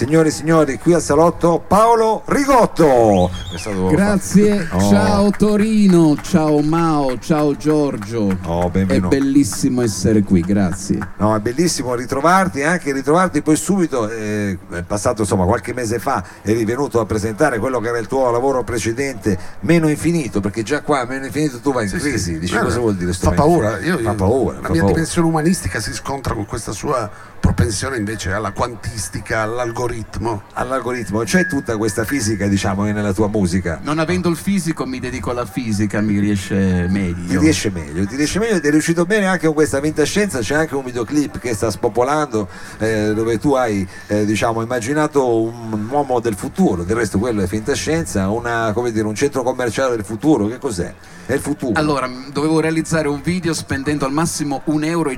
Signore e signori, qui al salotto Paolo Rigotto. Grazie, oh. ciao Torino, ciao Mao, ciao Giorgio. Oh, è bellissimo essere qui, grazie. No, è bellissimo ritrovarti, anche ritrovarti poi subito, eh, è passato insomma qualche mese fa, eri venuto a presentare quello che era il tuo lavoro precedente, Meno Infinito, perché già qua Meno Infinito tu vai in sì, crisi, sì. dici Guarda, cosa vuol dire? Fa paura, io, fa paura, la fa mia paura. dimensione umanistica si scontra con questa sua propensione invece alla quantistica, all'algoritmo. All'algoritmo, c'è tutta questa fisica diciamo nella tua musica. Non avendo il fisico mi dedico alla fisica, mi riesce meglio. Ti riesce meglio, ti riesce meglio ed è riuscito bene anche con questa fantascienza, c'è anche un videoclip che sta spopolando eh, dove tu hai eh, diciamo, immaginato un uomo del futuro, del resto quello è fantascienza, una, dire, un centro commerciale del futuro, che cos'è? È il futuro. Allora, dovevo realizzare un video spendendo al massimo 1,50 euro,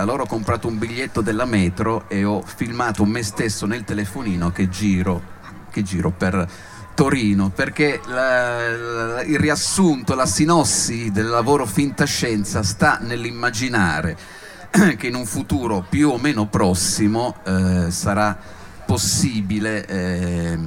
allora ho comprato un biglietto del della metro e ho filmato me stesso nel telefonino che giro, che giro per Torino perché la, la, il riassunto, la sinossi del lavoro fintascienza sta nell'immaginare che in un futuro più o meno prossimo eh, sarà possibile eh,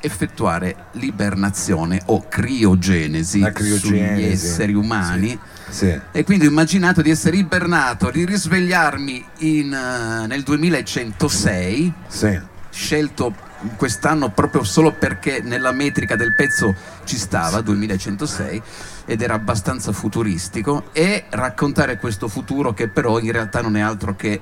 effettuare l'ibernazione o criogenesi, criogenesi. sugli esseri umani. Sì sì. E quindi ho immaginato di essere ibernato, di risvegliarmi in, uh, nel 2106, sì. scelto quest'anno proprio solo perché nella metrica del pezzo ci stava, 2106, ed era abbastanza futuristico, e raccontare questo futuro che però in realtà non è altro che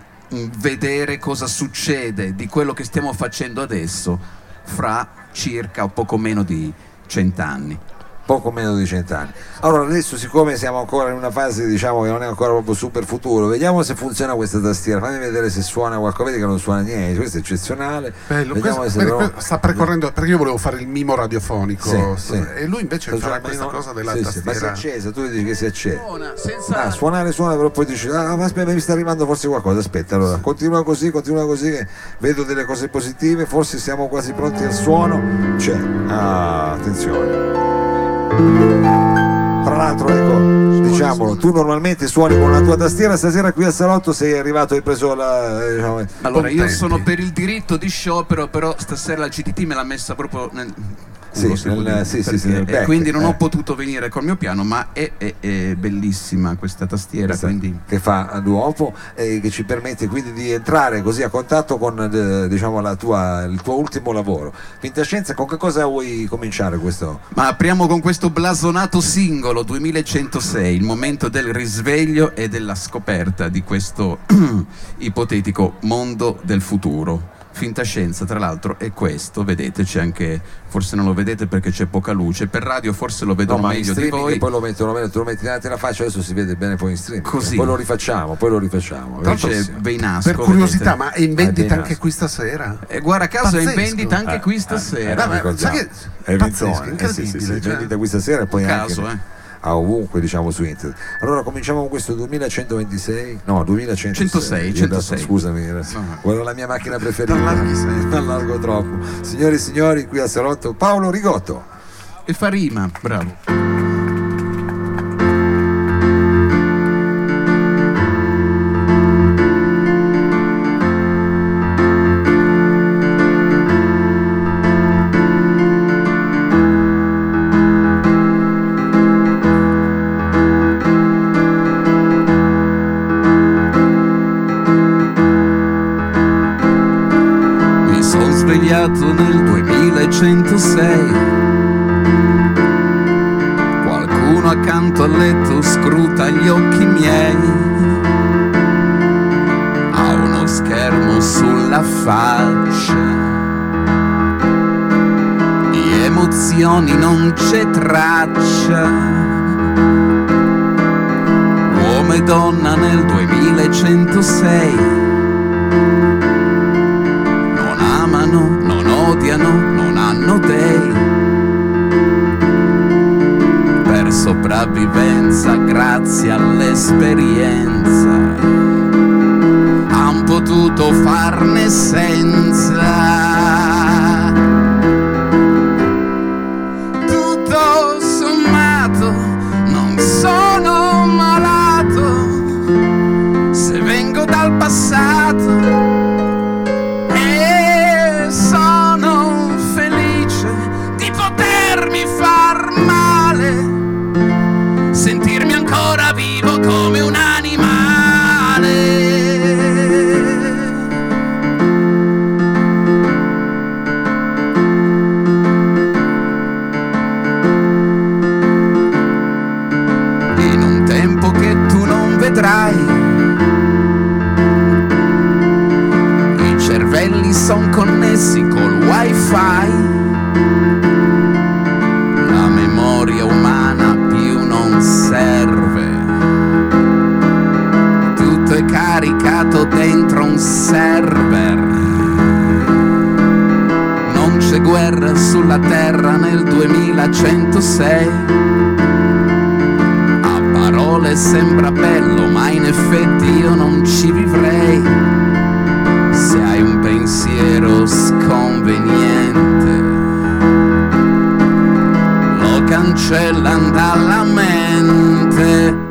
vedere cosa succede di quello che stiamo facendo adesso fra circa o poco meno di cent'anni poco meno di cent'anni. Allora adesso siccome siamo ancora in una fase diciamo che non è ancora proprio super futuro, vediamo se funziona questa tastiera, fammi vedere se suona qualcosa, vedi che non suona niente, questo è eccezionale. Bello, questo, se però... sta precorrendo, perché io volevo fare il mimo radiofonico sì, sì. e lui invece farà questa cosa della sì, tastiera. ma si è accesa, tu dici che si è accesa. Suona, senza... Ah, suonare suona, però poi dici, ah ma aspetta, mi sta arrivando forse qualcosa, aspetta, allora continua così, continua così, che vedo delle cose positive, forse siamo quasi pronti al suono, c'è, ah, attenzione. Tra l'altro, ecco, diciamolo, tu normalmente suoni con la tua tastiera, stasera qui al salotto sei arrivato e hai preso la. Eh, diciamo, allora, io sono per il diritto di sciopero, però stasera la GTT me l'ha messa proprio nel, sì, nel, sì, sì, sì, back, quindi non eh. ho potuto venire col mio piano ma è, è, è bellissima questa tastiera questa quindi... che fa a duopo e che ci permette quindi di entrare così a contatto con eh, diciamo, tua, il tuo ultimo lavoro Fintascienza con che cosa vuoi cominciare questo? ma apriamo con questo blasonato singolo 2106 il momento del risveglio e della scoperta di questo ipotetico mondo del futuro Fintascienza, tra l'altro, è questo, vedete, c'è anche, forse non lo vedete perché c'è poca luce, per radio forse lo vedo no, meglio di voi. Poi lo metto, lo metto, tu lo metti davanti alla faccia, adesso si vede bene poi in streaming. Così. Poi lo rifacciamo, poi lo rifacciamo. c'è Veinasco. Per curiosità, vedete? ma è in vendita anche qui stasera? E eh, guarda caso Pazzesco. è in vendita anche qui stasera. Eh, eh, ma, sai che è pazzesco, incredibile. Eh, sì, sì, sì, cioè, vendita qui stasera e poi caso, anche... Eh a ovunque diciamo su internet. Allora cominciamo con questo 2126, no 2106. 106, 106. Scusami, no. guarda la mia macchina preferita. Allargo troppo. Signori e signori, qui a Salotto Paolo Rigotto. E fa rima, bravo. 2106. Qualcuno accanto al letto scruta gli occhi miei. Ha uno schermo sulla faccia. Di emozioni non c'è traccia. Uomo e donna nel 2106 all'esperienza, han potuto farne senza. tempo che tu non vedrai. I cervelli sono connessi col wifi. La memoria umana più non serve. Tutto è caricato dentro un server. Non c'è guerra sulla terra nel 2106 parole sembra bello, ma in effetti io non ci vivrei. Se hai un pensiero sconveniente, lo cancellano dalla mente.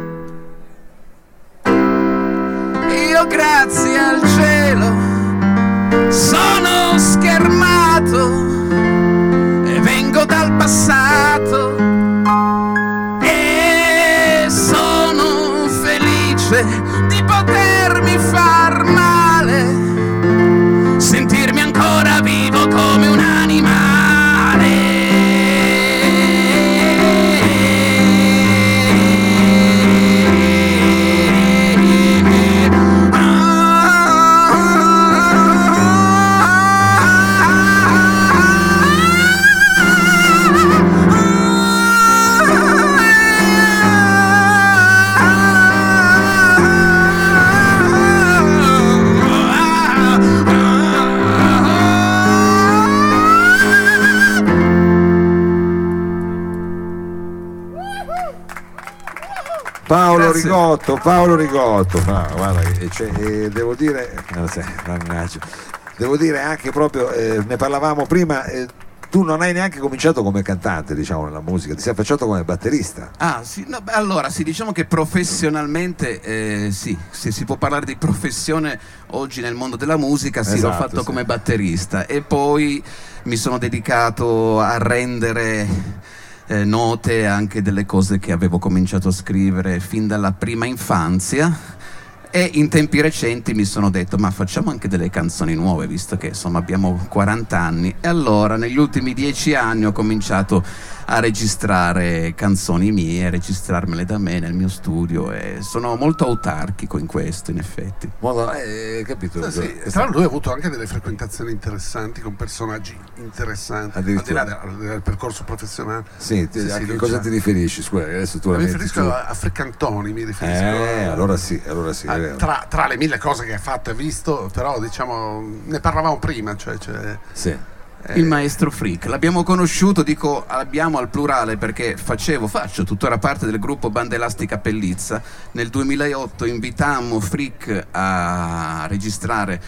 Rigotto, Paolo Rigotto, ah, guarda, cioè, eh, devo dire, eh, devo dire anche proprio, eh, ne parlavamo prima, eh, tu non hai neanche cominciato come cantante, diciamo, nella musica, ti sei affacciato come batterista. Ah, sì, no, beh, allora sì, diciamo che professionalmente eh, sì, se si può parlare di professione oggi nel mondo della musica, sì, esatto, l'ho fatto sì. come batterista e poi mi sono dedicato a rendere eh, note anche delle cose che avevo cominciato a scrivere fin dalla prima infanzia. E in tempi recenti mi sono detto ma facciamo anche delle canzoni nuove visto che insomma abbiamo 40 anni e allora negli ultimi 10 anni ho cominciato a registrare canzoni mie, a registrarmele da me nel mio studio e sono molto autarchico in questo in effetti. Molto, eh, capito? Sì, sì. Tra l'altro lui ha avuto anche delle frequentazioni interessanti con personaggi interessanti, al di là del, del percorso professionale. Sì, ti, sì, a che cosa ti riferisci? Scusa, adesso tu mi riferisco tu... a Freccantoni, mi riferisco. Eh, a... allora sì, allora sì. A, tra, tra, le mille cose che ha fatto e visto, però diciamo, ne parlavamo prima, cioè, cioè sì il maestro Freak. L'abbiamo conosciuto, dico abbiamo al plurale perché facevo, faccio tuttora parte del gruppo Banda Elastica Pellizza. Nel 2008 invitammo Freak a registrare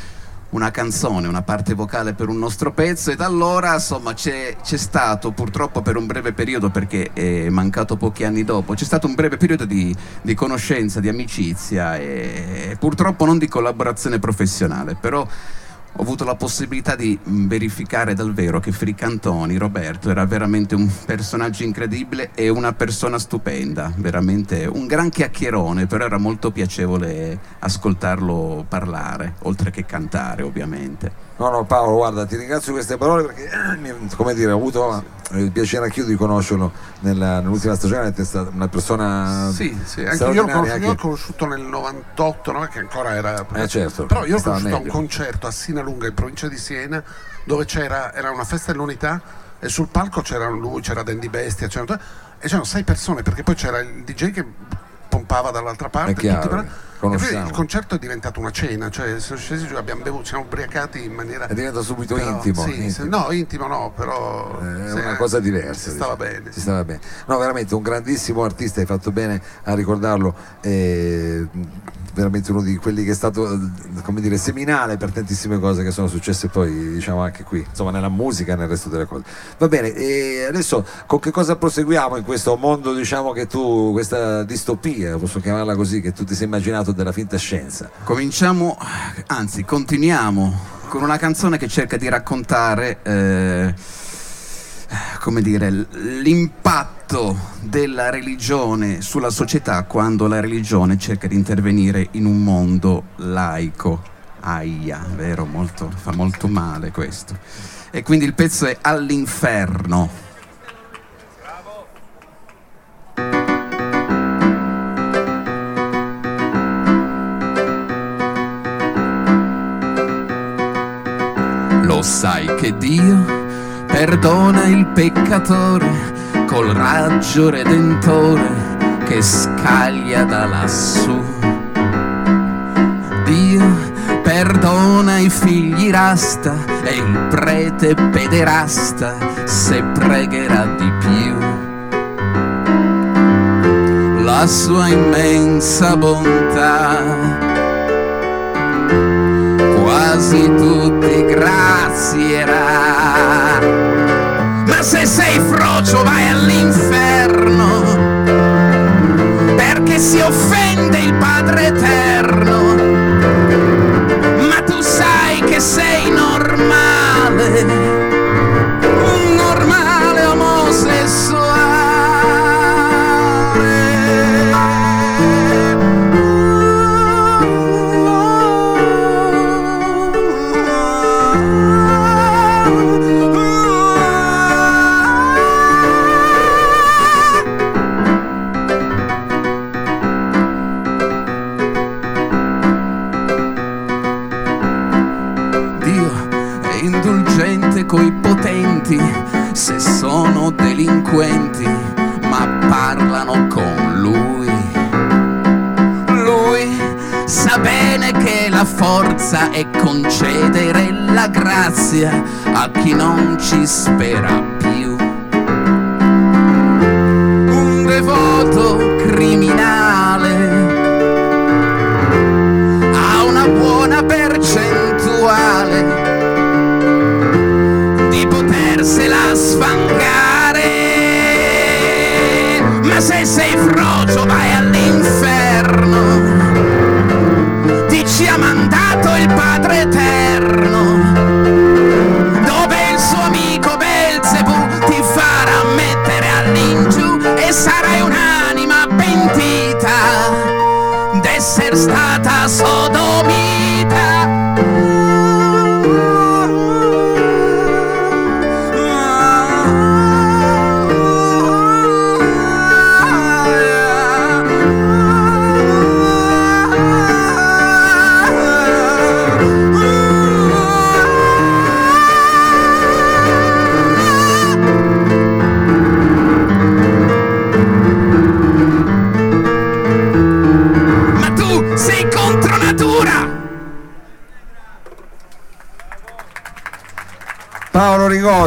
una canzone, una parte vocale per un nostro pezzo e da allora insomma c'è, c'è, stato purtroppo per un breve periodo perché è mancato pochi anni dopo, c'è stato un breve periodo di, di conoscenza, di amicizia e purtroppo non di collaborazione professionale, però ho avuto la possibilità di mm, verificare dal vero che Fricantoni, Roberto, era veramente un personaggio incredibile e una persona stupenda, veramente un gran chiacchierone, però era molto piacevole ascoltarlo parlare, oltre che cantare ovviamente. No, no, Paolo, guarda, ti ringrazio di queste parole perché, come dire, ho avuto il piacere anch'io di conoscerlo nella, nell'ultima stagione, è stata una persona. Sì, sì, anche io l'ho conosciuto, anche... l'ho conosciuto nel 98, no? che ancora era. Eh, certo, però io l'ho conosciuto a un concerto a Sinalunga, in provincia di Siena, dove c'era era una festa dell'unità e sul palco c'era lui, c'era Dandy Bestia, c'era, e c'erano sei persone perché poi c'era il DJ che pompava dall'altra parte. Chiaro, tutti, il concerto è diventato una cena, cioè siamo scesi giù, abbiamo bevuto, siamo ubriacati in maniera. È diventato subito però, intimo, sì, intimo. no, intimo no, però. Eh, è una cosa diversa. Si stava, bene, si stava bene. No, veramente un grandissimo artista, hai fatto bene a ricordarlo. Eh, veramente uno di quelli che è stato come dire seminale per tantissime cose che sono successe poi diciamo anche qui insomma nella musica e nel resto delle cose. Va bene e adesso con che cosa proseguiamo in questo mondo diciamo che tu questa distopia posso chiamarla così che tu ti sei immaginato della finta scienza? Cominciamo anzi continuiamo con una canzone che cerca di raccontare eh, come dire, l'impatto della religione sulla società quando la religione cerca di intervenire in un mondo laico. Aia, vero? Molto, fa molto male questo. E quindi il pezzo è all'inferno. sai che Dio perdona il peccatore col raggio redentore che scaglia da lassù. Dio perdona i figli rasta e il prete pederasta se pregherà di più. La sua immensa bontà quasi tutti grazierà. Ma se sei frocio vai all'inferno, perché si offende il Padre Eterno. Delinquenti, ma parlano con lui. Lui sa bene che la forza è concedere la grazia a chi non ci spera più. Un devoto se sei frocio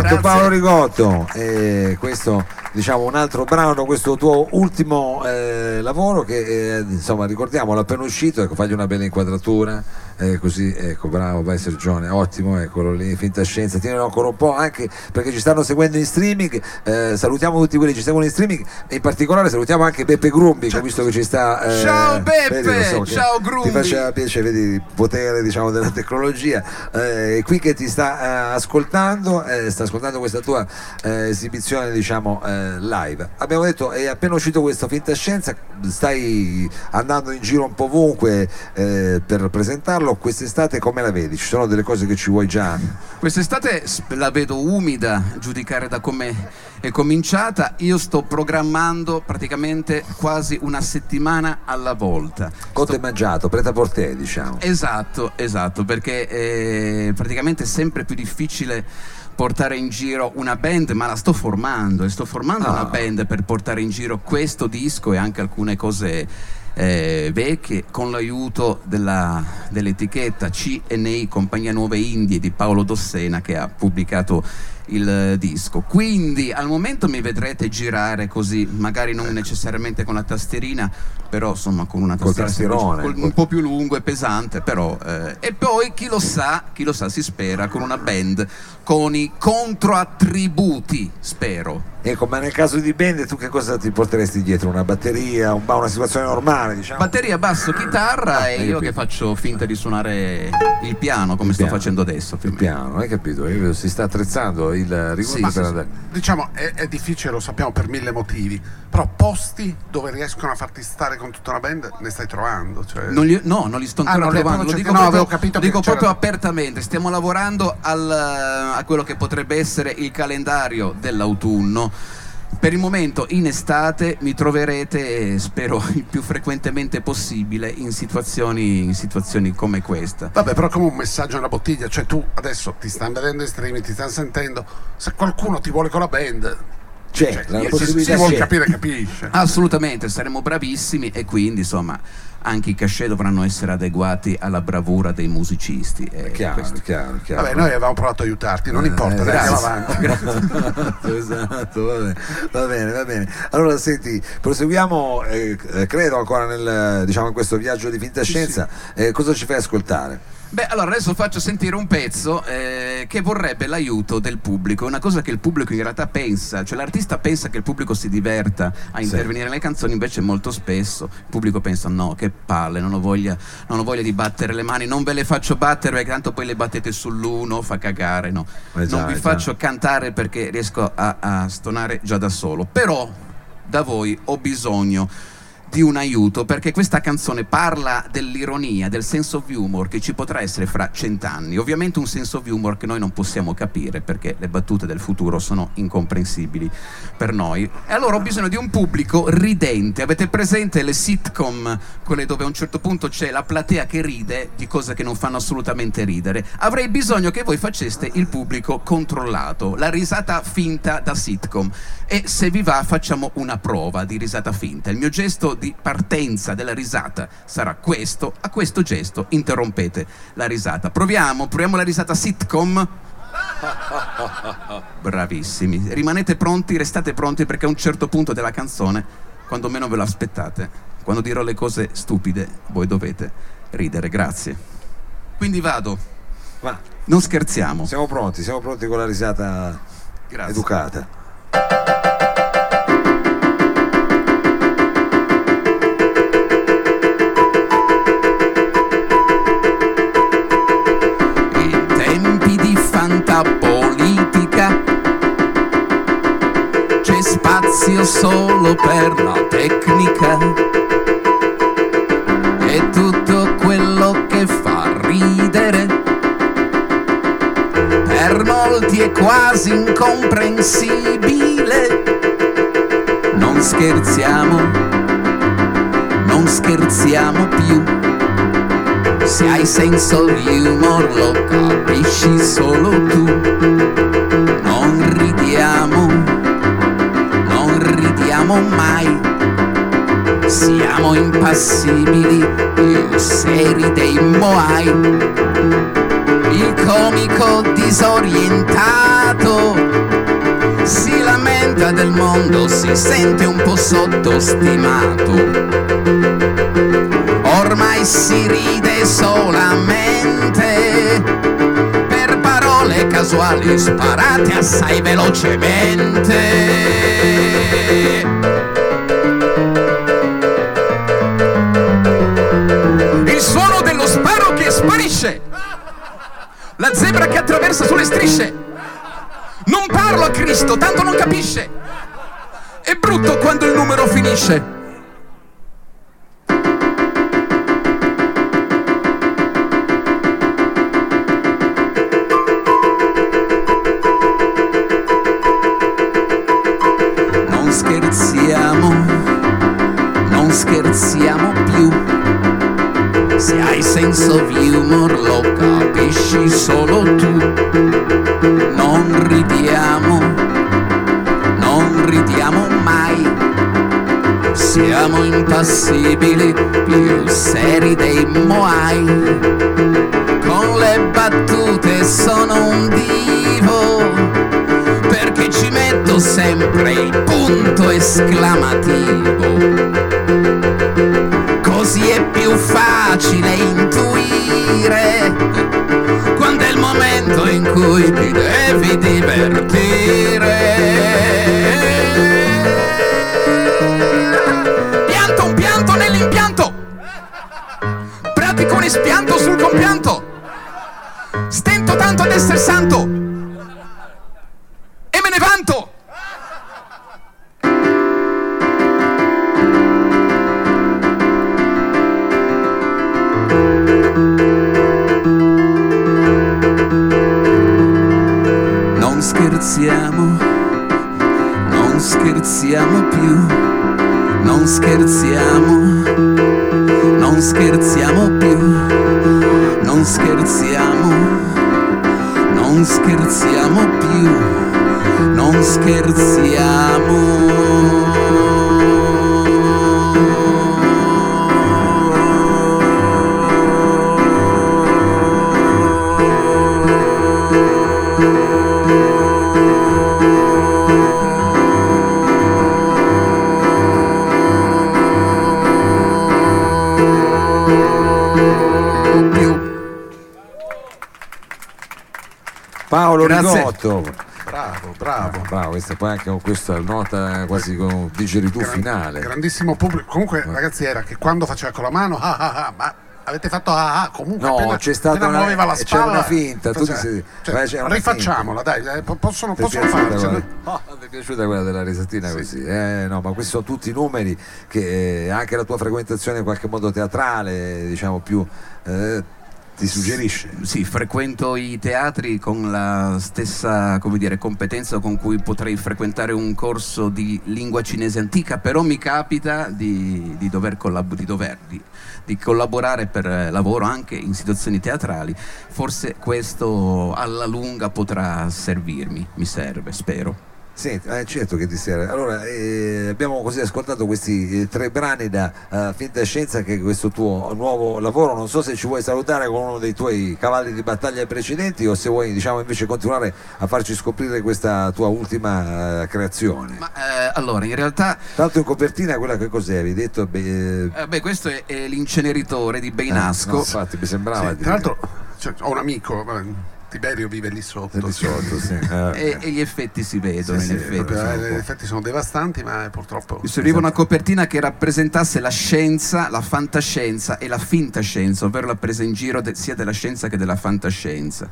Grazie. Paolo Rigotto, eh, questo diciamo un altro brano, questo tuo ultimo eh, lavoro che eh, insomma ricordiamo l'appena uscito, ecco fagli una bella inquadratura, eh, così ecco bravo, vai Sergione, ottimo, eccolo lì, finta scienza, tienilo ancora un po' anche perché ci stanno seguendo in streaming, eh, salutiamo tutti quelli che ci seguono in streaming e in particolare salutiamo anche Beppe Grumbi che ho visto che ci sta... eh, Ciao Beppe, vedi, so ciao Grumbi. Ti faceva piacere, vedi il potere diciamo della tecnologia, eh, qui che ti sta eh, ascoltando, eh, sta ascoltando questa tua eh, esibizione diciamo eh, live. Abbiamo detto è appena uscito questo finta scienza, stai andando in giro un po' ovunque eh, per presentarlo, quest'estate come la vedi? Ci sono delle cose che ci vuoi già? Quest'estate la vedo umida, giudicare da come è cominciata. Io sto programmando praticamente quasi una settimana alla volta. Conto e mangiato, preta por te diciamo. Esatto, esatto, perché è praticamente sempre più difficile portare in giro una band, ma la sto formando e sto formando Ah. una band per portare in giro questo disco e anche alcune cose eh, vecchie con l'aiuto della- dell'etichetta CNI Compagnia Nuove Indie di Paolo Dossena che ha pubblicato il disco. Quindi al momento mi vedrete girare così, magari non necessariamente con la tastierina, però insomma con una tastiera col- un po' più lungo e pesante, però. eh, e poi chi lo sa, chi lo sa, si spera con una band con i controattributi, spero. Ecco, ma nel caso di band tu che cosa ti porteresti dietro? Una batteria, un una situazione normale diciamo? Batteria, basso, chitarra Ah, e io capito. che faccio finta di suonare il piano come Il sto piano. facendo adesso. Il meno. piano, hai capito? Io- Si sta attrezzando il ricordo Sì, per sì. Diciamo è, è difficile, lo sappiamo per mille motivi, però posti dove riescono a farti stare con tutta una band ne stai trovando. Cioè... Non li- no, non li sto Ah, ancora li- trovando, lo dico, no, proprio, avevo capito lo che dico proprio apertamente. Stiamo lavorando al, a quello che potrebbe essere il calendario dell'autunno. Per il momento in estate mi troverete, spero il più frequentemente possibile, in situazioni, in situazioni come questa. Vabbè, però come un messaggio nella bottiglia, cioè tu adesso ti stanno vedendo in streaming, ti stanno sentendo, se qualcuno ti vuole con la band, C'è, cioè, la si- si, possibilità vuole c'è. capire, capisce. Assolutamente, saremo bravissimi e quindi insomma anche i cachet dovranno essere adeguati alla bravura dei musicisti. E Chiaro, questo- chiaro, chiaro. Vabbè, noi avevamo provato a aiutarti, non Eh, importa, dai, andiamo avanti. esatto, esatto, va bene, va bene, va bene. Allora, senti, proseguiamo, eh, eh, credo ancora nel, diciamo, in questo viaggio di finta scienza. Eh, cosa ci fai ascoltare? Beh, allora adesso faccio sentire un pezzo eh, che vorrebbe l'aiuto del pubblico, è una cosa che il pubblico in realtà pensa, cioè l'artista pensa che il pubblico si diverta a Sì. intervenire nelle canzoni, invece molto spesso il pubblico pensa no, che palle, non ho voglia, non ho voglia di battere le mani, non ve le faccio battere perché tanto poi le battete sull'uno, fa cagare, no. Eh già, non vi eh faccio cantare perché riesco a, a stonare già da solo, però da voi ho bisogno di un aiuto perché questa canzone parla dell'ironia, del sense of humor che ci potrà essere fra cent'anni. Ovviamente un sense of humor che noi non possiamo capire perché le battute del futuro sono incomprensibili per noi. E allora ho bisogno di un pubblico ridente. Avete presente le sitcom, quelle dove a un certo punto c'è la platea che ride di cose che non fanno assolutamente ridere? Avrei bisogno che voi faceste il pubblico controllato, la risata finta da sitcom. E se vi va facciamo una prova di risata finta. Il mio gesto di partenza della risata sarà questo. A questo gesto interrompete la risata. Proviamo, proviamo la risata sitcom. Bravissimi. Rimanete pronti, restate pronti perché a un certo punto della canzone, quando meno ve lo aspettate, quando dirò le cose stupide, voi dovete ridere. Grazie. Quindi vado. Ma Non scherziamo. siamo pronti, siamo pronti con la risata Grazie. educata. Spazio solo per la tecnica e tutto quello che fa ridere per molti è quasi incomprensibile. Non scherziamo, non scherziamo più. Se hai senso di humor lo capisci solo tu. Ridiamo mai. Siamo impassibili, più seri dei Moai. Il comico disorientato si lamenta del mondo, si sente un po' sottostimato. Ormai si ride solamente per parole casuali sparate assai velocemente. Attraversa sulle strisce. Non parlo a Cristo, tanto non capisce. È brutto quando il numero finisce. Esclamativo. Così è più facile intuire quando è il momento in cui ti devi divertire. Paolo Grazie. Rigotto. Bravo, bravo. Bravo, questa poi anche con questa nota quasi con digeritù Gran- finale. Grandissimo pubblico. Comunque, ragazzi, era che quando faceva con la mano, ah, ah, ah, ma avete fatto ah, ah, comunque No, appena, c'è stata una- muoveva la c'era spalla. una finta, tu ti faceva- sei- cioè, ma c'era una rifacciamola, dai, eh, po- possono, possono quella? Oh, ti è piaciuta quella della risatina così? Eh, no, ma questi sono tutti numeri che eh, anche la tua frequentazione in qualche modo teatrale, diciamo più, eh, ti suggerisce. Sì, frequento i teatri con la stessa dire, competenza con cui potrei frequentare un corso di lingua cinese antica, però mi capita di, di dover, collab- di, dover- di- di collaborare per eh, lavoro anche in situazioni teatrali. Forse questo alla lunga potrà servirmi, mi serve, spero. Senti, eh, certo che ti serve. Allora, eh, abbiamo così ascoltato questi eh, tre brani da eh, Finta Scienza, che è questo tuo nuovo lavoro. Non so se ci vuoi salutare con uno dei tuoi cavalli di battaglia precedenti o se vuoi diciamo, invece continuare a farci scoprire questa tua ultima eh, creazione. Ma eh, allora, in realtà Tanto in copertina quella che cos'è? Avevi detto? Beh, eh, eh, beh, questo è, è l'inceneritore di Beinasco. no, infatti mi sembrava Sì, tra l'altro, cioè, ho un amico, eh, Tiberio vive lì sotto. di sotto, sì. Eh, e, e gli effetti si vedono, Sì, in sì, effetti. Proprio, eh, gli effetti sono devastanti, ma purtroppo. Mi serviva una copertina che rappresentasse la scienza, la fantascienza e la finta scienza, ovvero la presa in giro de- sia della scienza che della fantascienza.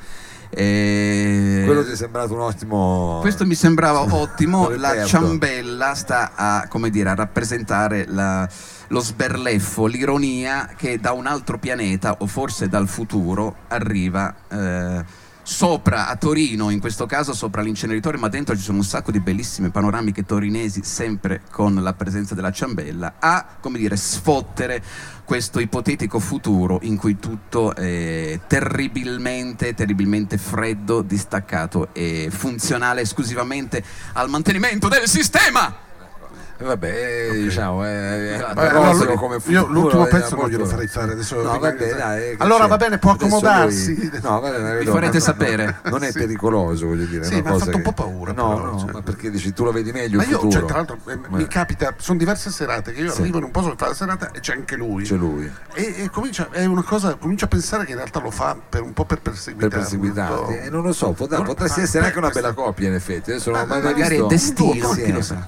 E- Quello ti è sembrato un ottimo. Questo mi sembrava ottimo, la ciambella sta a, come dire, a rappresentare la- lo sberleffo, l'ironia che da un altro pianeta o forse dal futuro arriva eh, sopra a Torino, in questo caso sopra l'inceneritore, ma dentro ci sono un sacco di bellissime panoramiche torinesi, sempre con la presenza della ciambella, a come dire, sfottere questo ipotetico futuro in cui tutto è terribilmente, terribilmente freddo, distaccato e funzionale esclusivamente al mantenimento del sistema. Vabbè, eh, diciamo, eh, eh, Vabbè, allora, come io futuro, l'ultimo eh, pezzo non glielo farei fare adesso. No, rimane- vabbè, dai, allora c'è? va bene, può accomodarsi. lui- No, va bene, Vi farete no, sapere. Non è Sì. pericoloso, voglio dire. è Sì, mi ha fatto un che- po' paura, No, però, no, cioè. ma perché dici tu lo vedi meglio Ma io, cioè, tra l'altro, eh, mi capita, sono diverse serate che io Sì. arrivo in un posto che fa la serata e c'è anche lui. C'è lui. E, e comincia, è una cosa, comincia a pensare che in realtà lo fa per un po' per Per perseguitarmi. perseguitarti. un po'. E non lo so, potresti essere anche una bella coppia in effetti. Magari è destino, insieme. chi lo sa.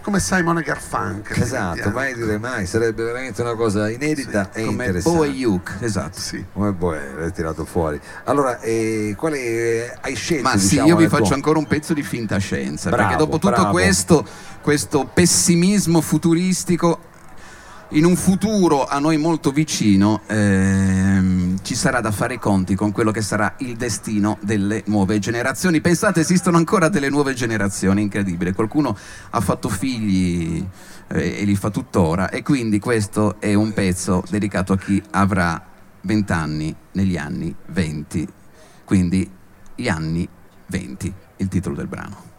Garfunkel. Esatto, mai dire mai, sarebbe veramente una cosa inedita e Come interessante. Bo e Yuk, esatto. Sì. Come Boe, l'hai tirato fuori. Allora, eh, quale eh, hai scelto? Ma sì, diciamo, io vi nel tuo- faccio ancora un pezzo di finta scienza, Bravo, perché dopo tutto questo, questo pessimismo futuristico, in un futuro a noi molto vicino ehm, ci sarà da fare i conti con quello che sarà il destino delle nuove generazioni. Pensate, esistono ancora delle nuove generazioni, incredibile. Qualcuno ha fatto figli eh, e li fa tuttora e quindi questo è un pezzo dedicato a chi avrà 20 anni negli anni 20. Quindi gli anni 20, il titolo del brano.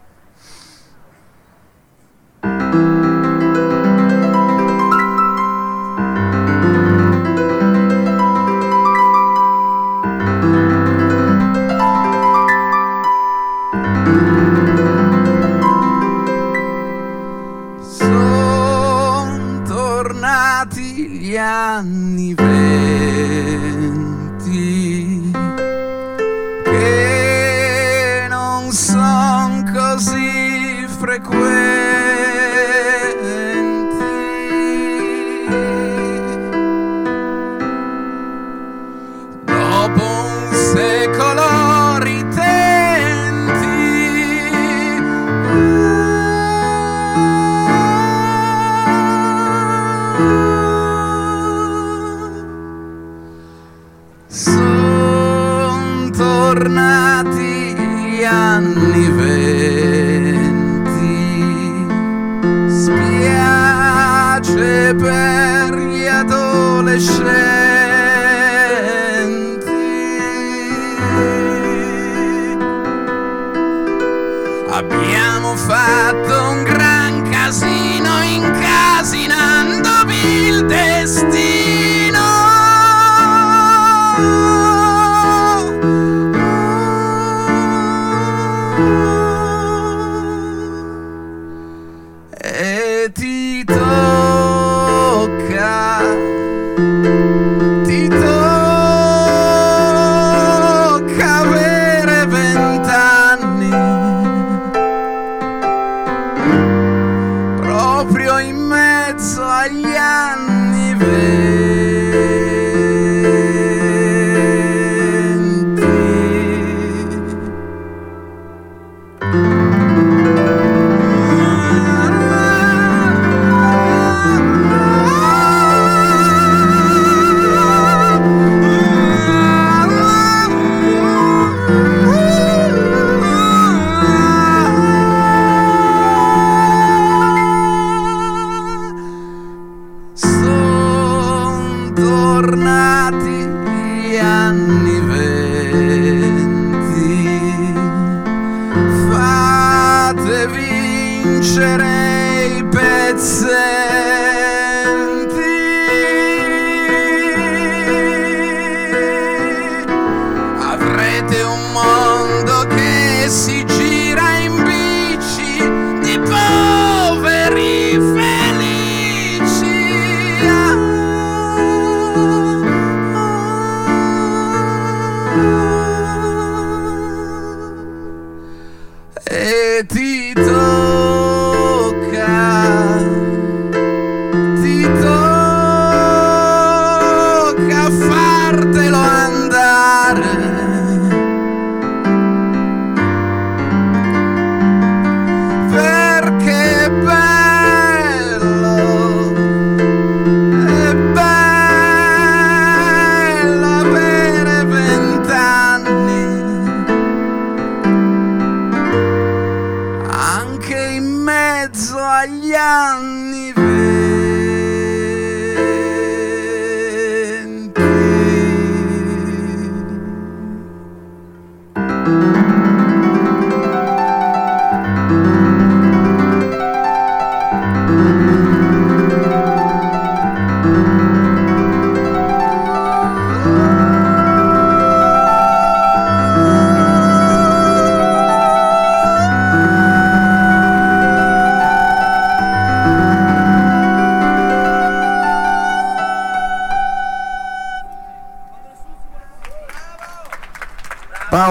Mezzo agli anni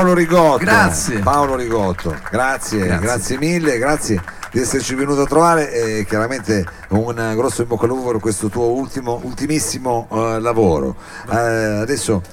Paolo Rigotto. Grazie. Paolo Rigotto, grazie, grazie, Grazie. mille, grazie di esserci venuto a trovare e chiaramente un grosso in bocca al lupo per questo tuo ultimo, ultimissimo eh, lavoro. Eh, adesso